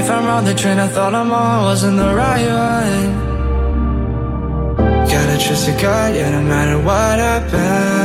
if I'm on the train I thought I'm on wasn't the right one Gotta trust a guy, yeah, no matter what happens.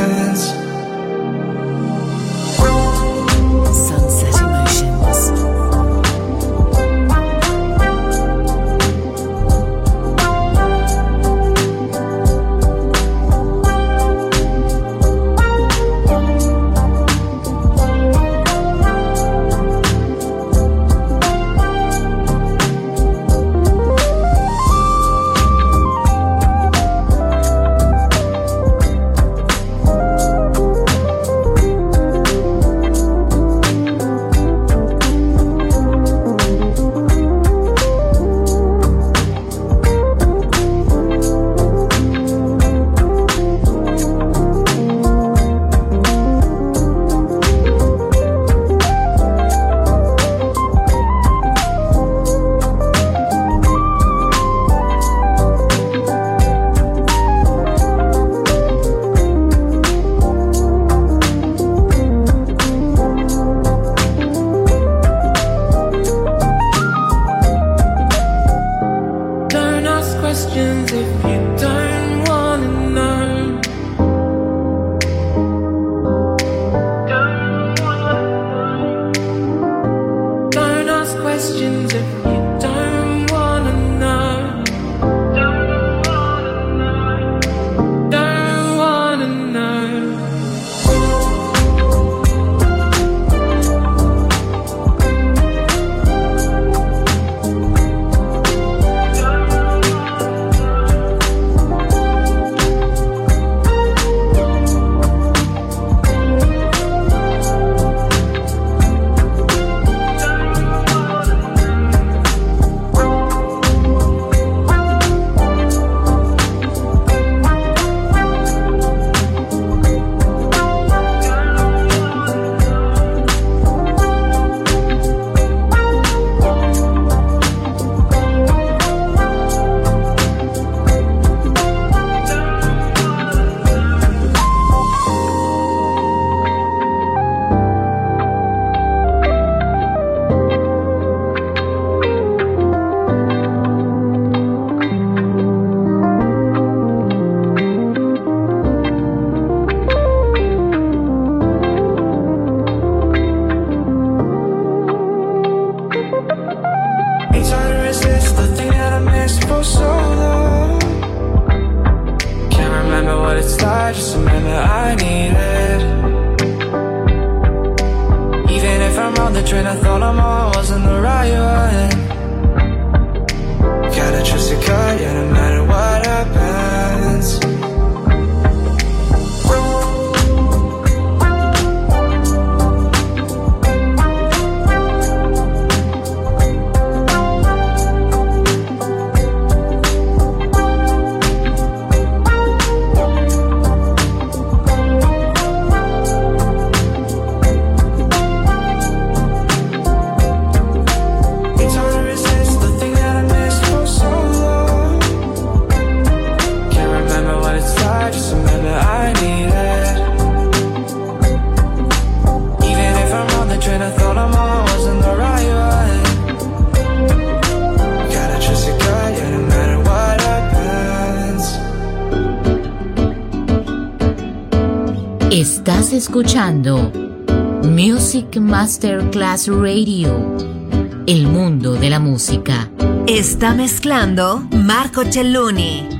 Escuchando Music Masterclass Radio, el mundo de la música. Está mezclando Marco Celloni.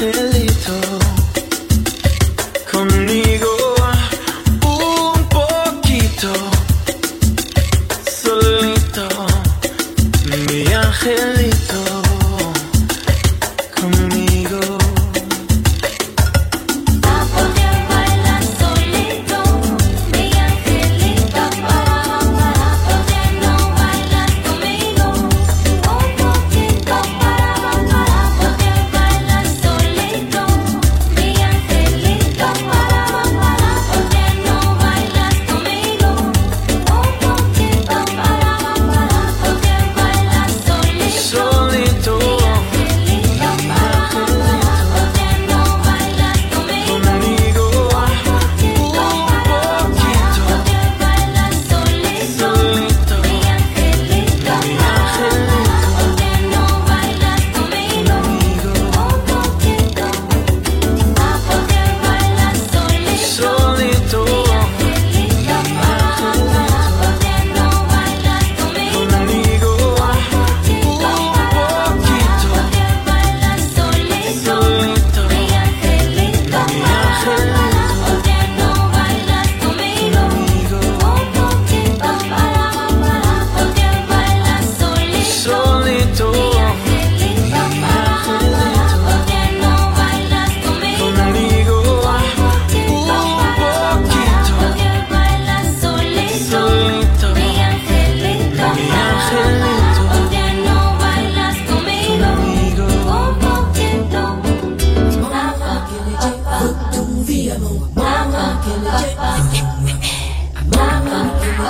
ángel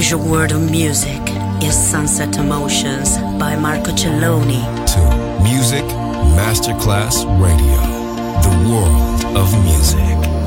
The world of music is Sunset Emotions by Marco Celloni. To Music Masterclass Radio, the world of music.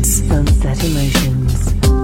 Sunset Emotions.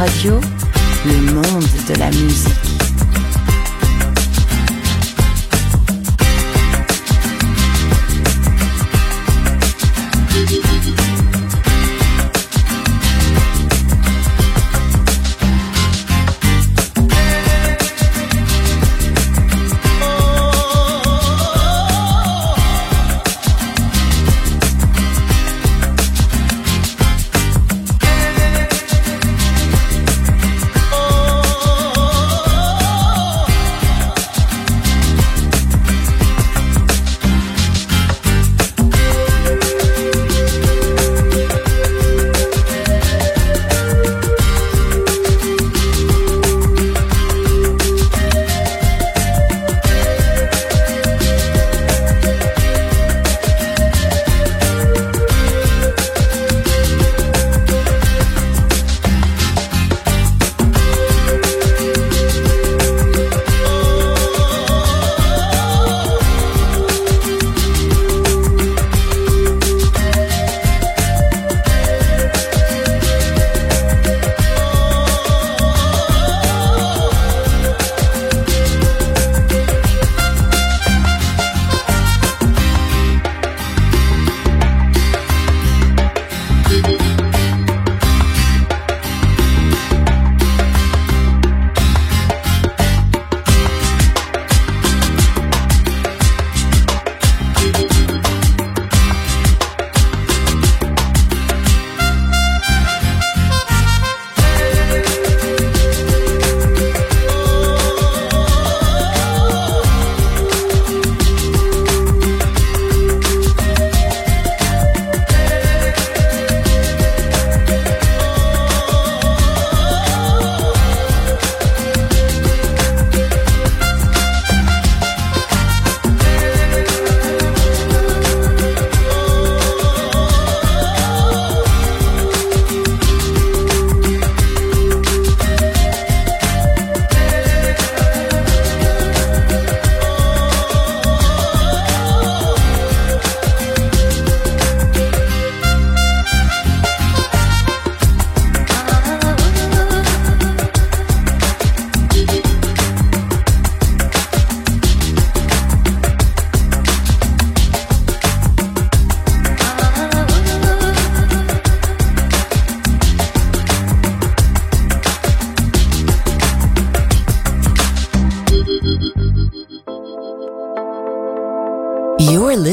Radio,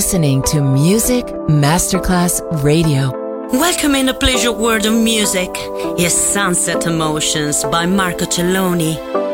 listening to Music Masterclass Radio. Welcome in a pleasure world of music is Sunset Emotions by Marco Celloni.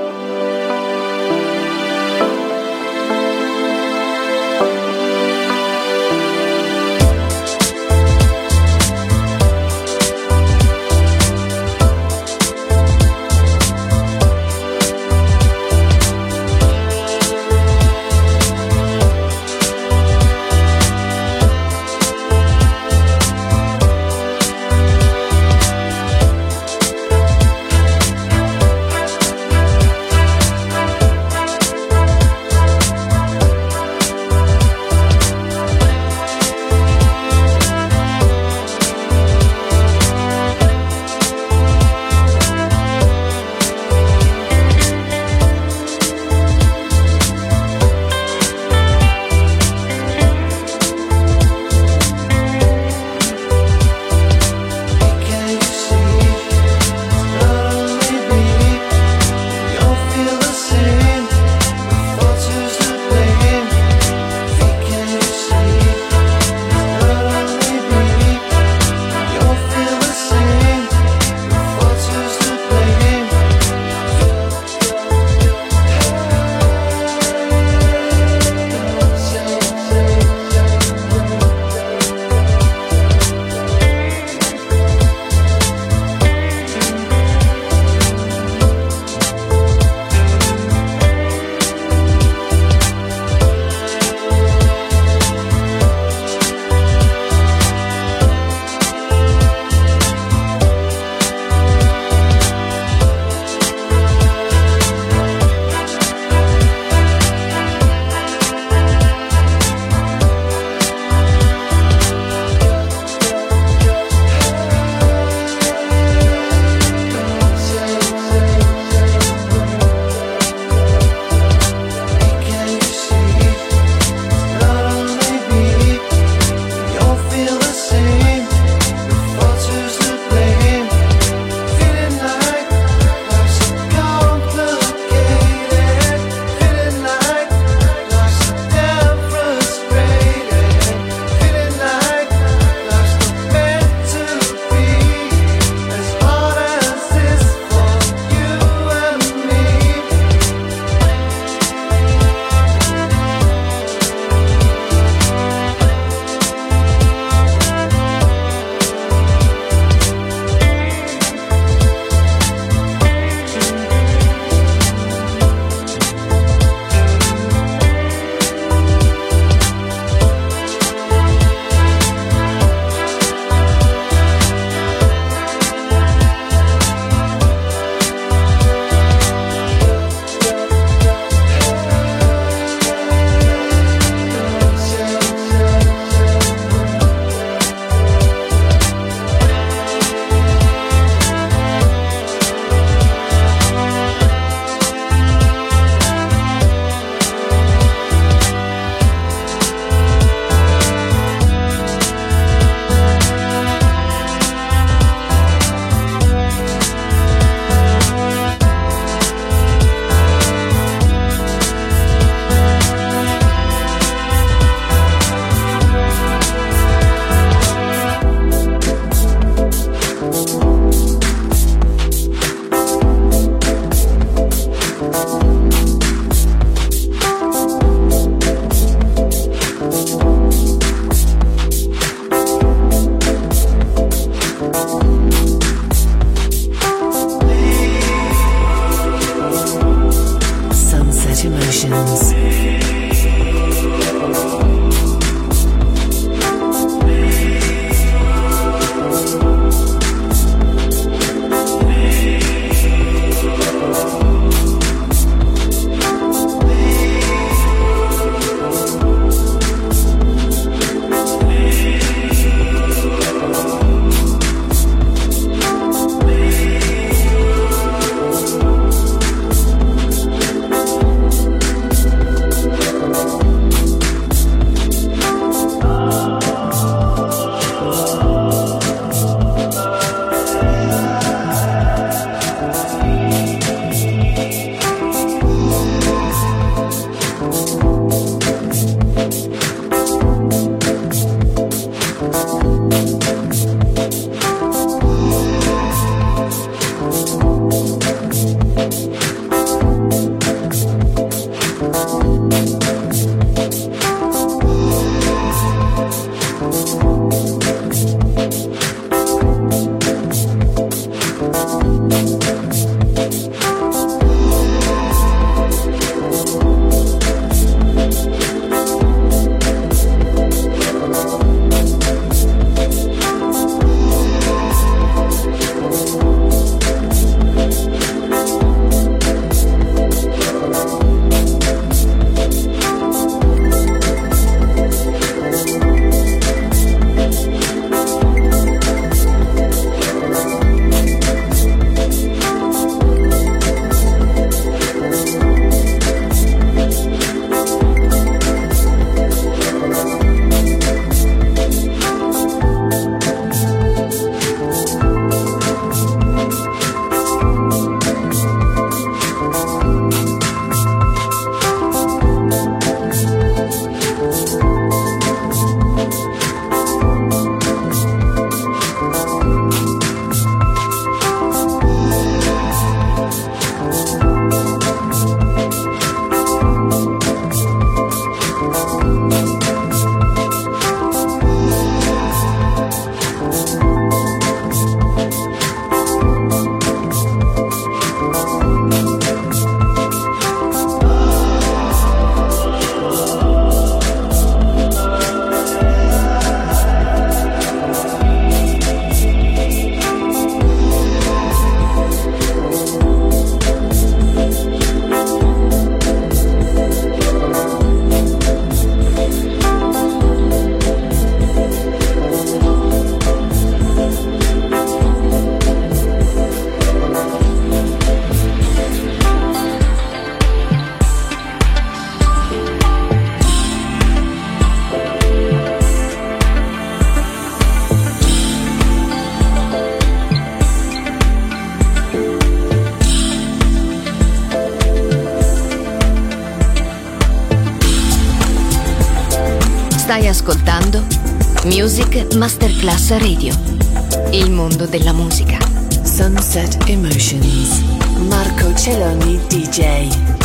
Masterclass Radio. Il mondo della musica. Sunset Emotions. Marco Celloni DJ.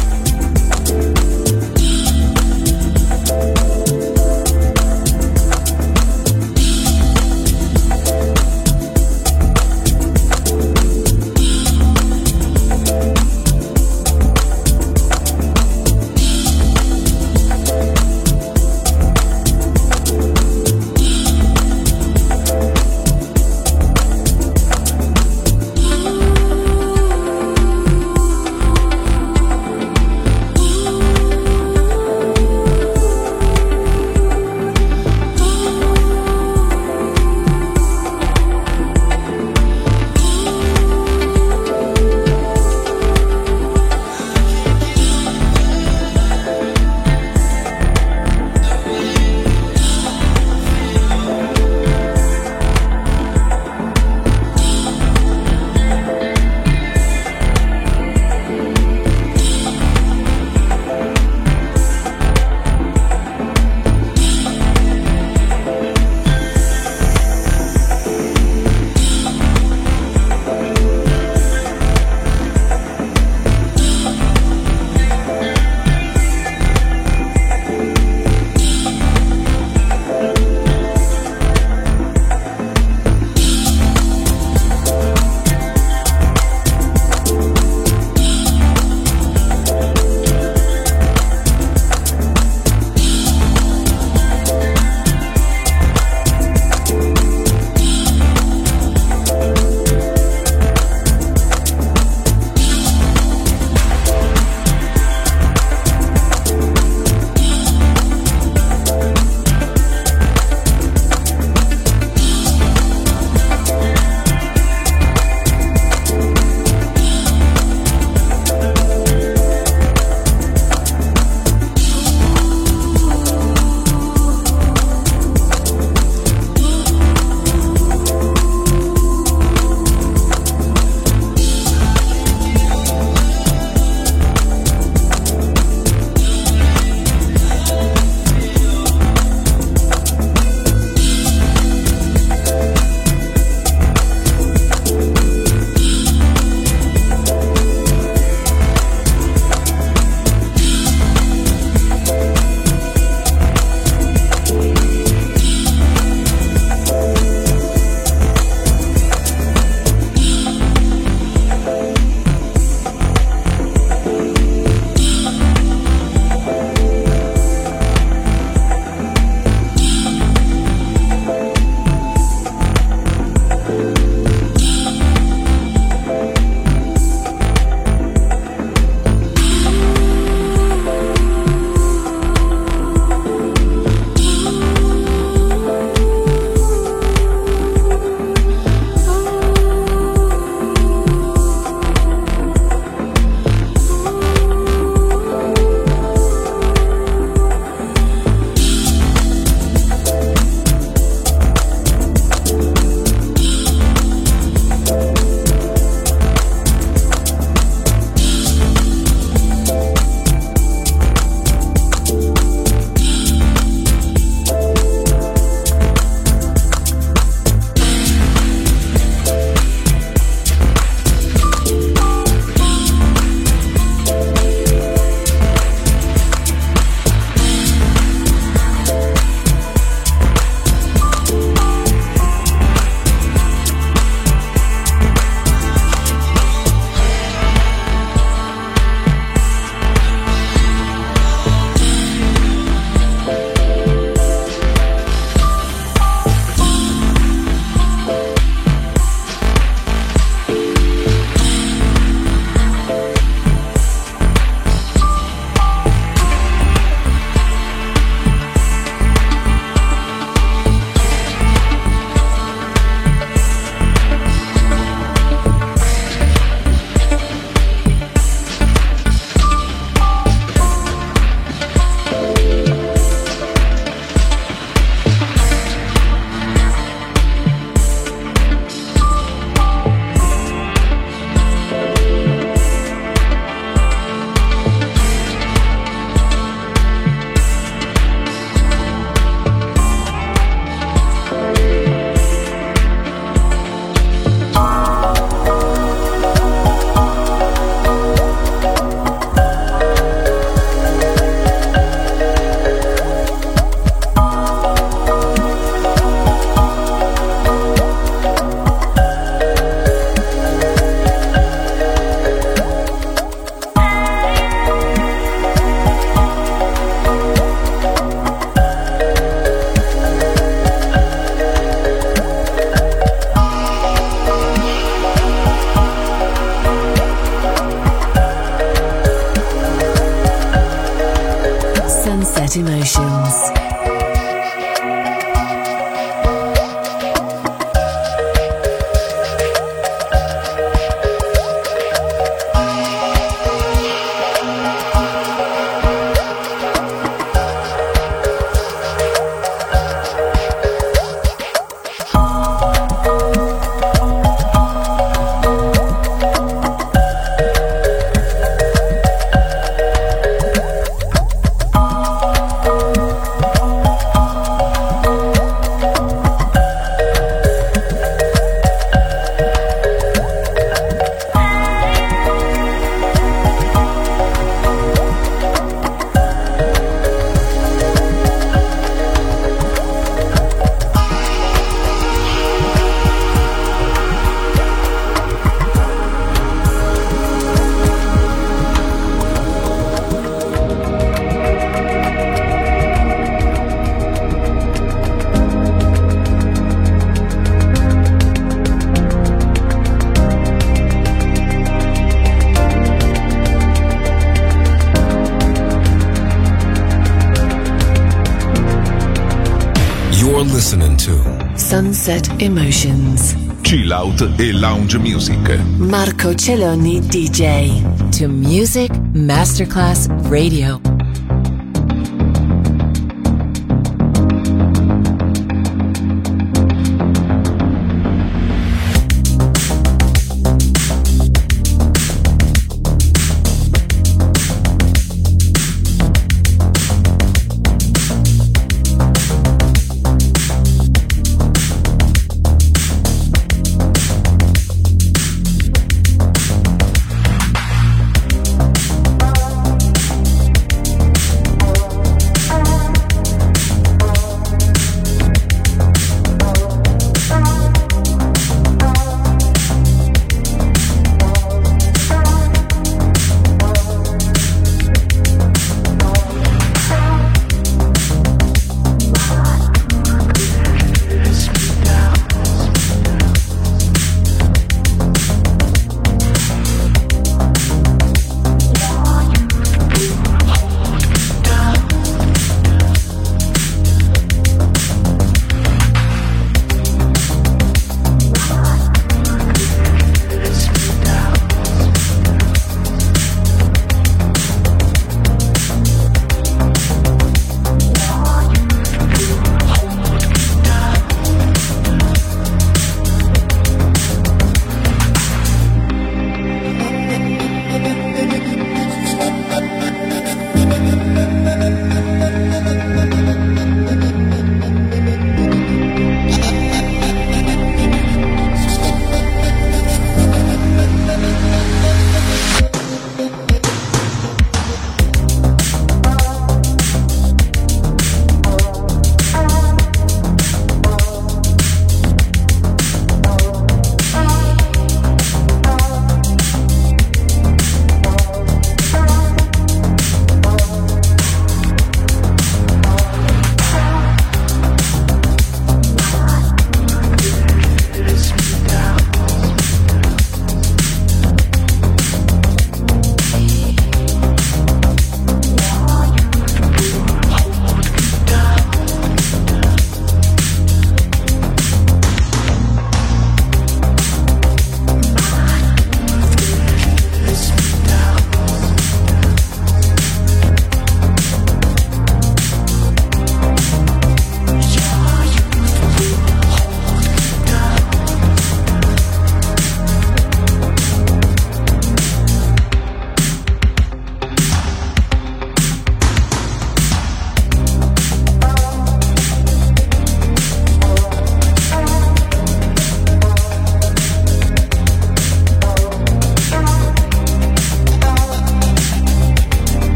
Sunset Emotions. Chill out e lounge music. Marco Celloni DJ. To Music Masterclass Radio.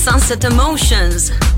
Sunset Emotions.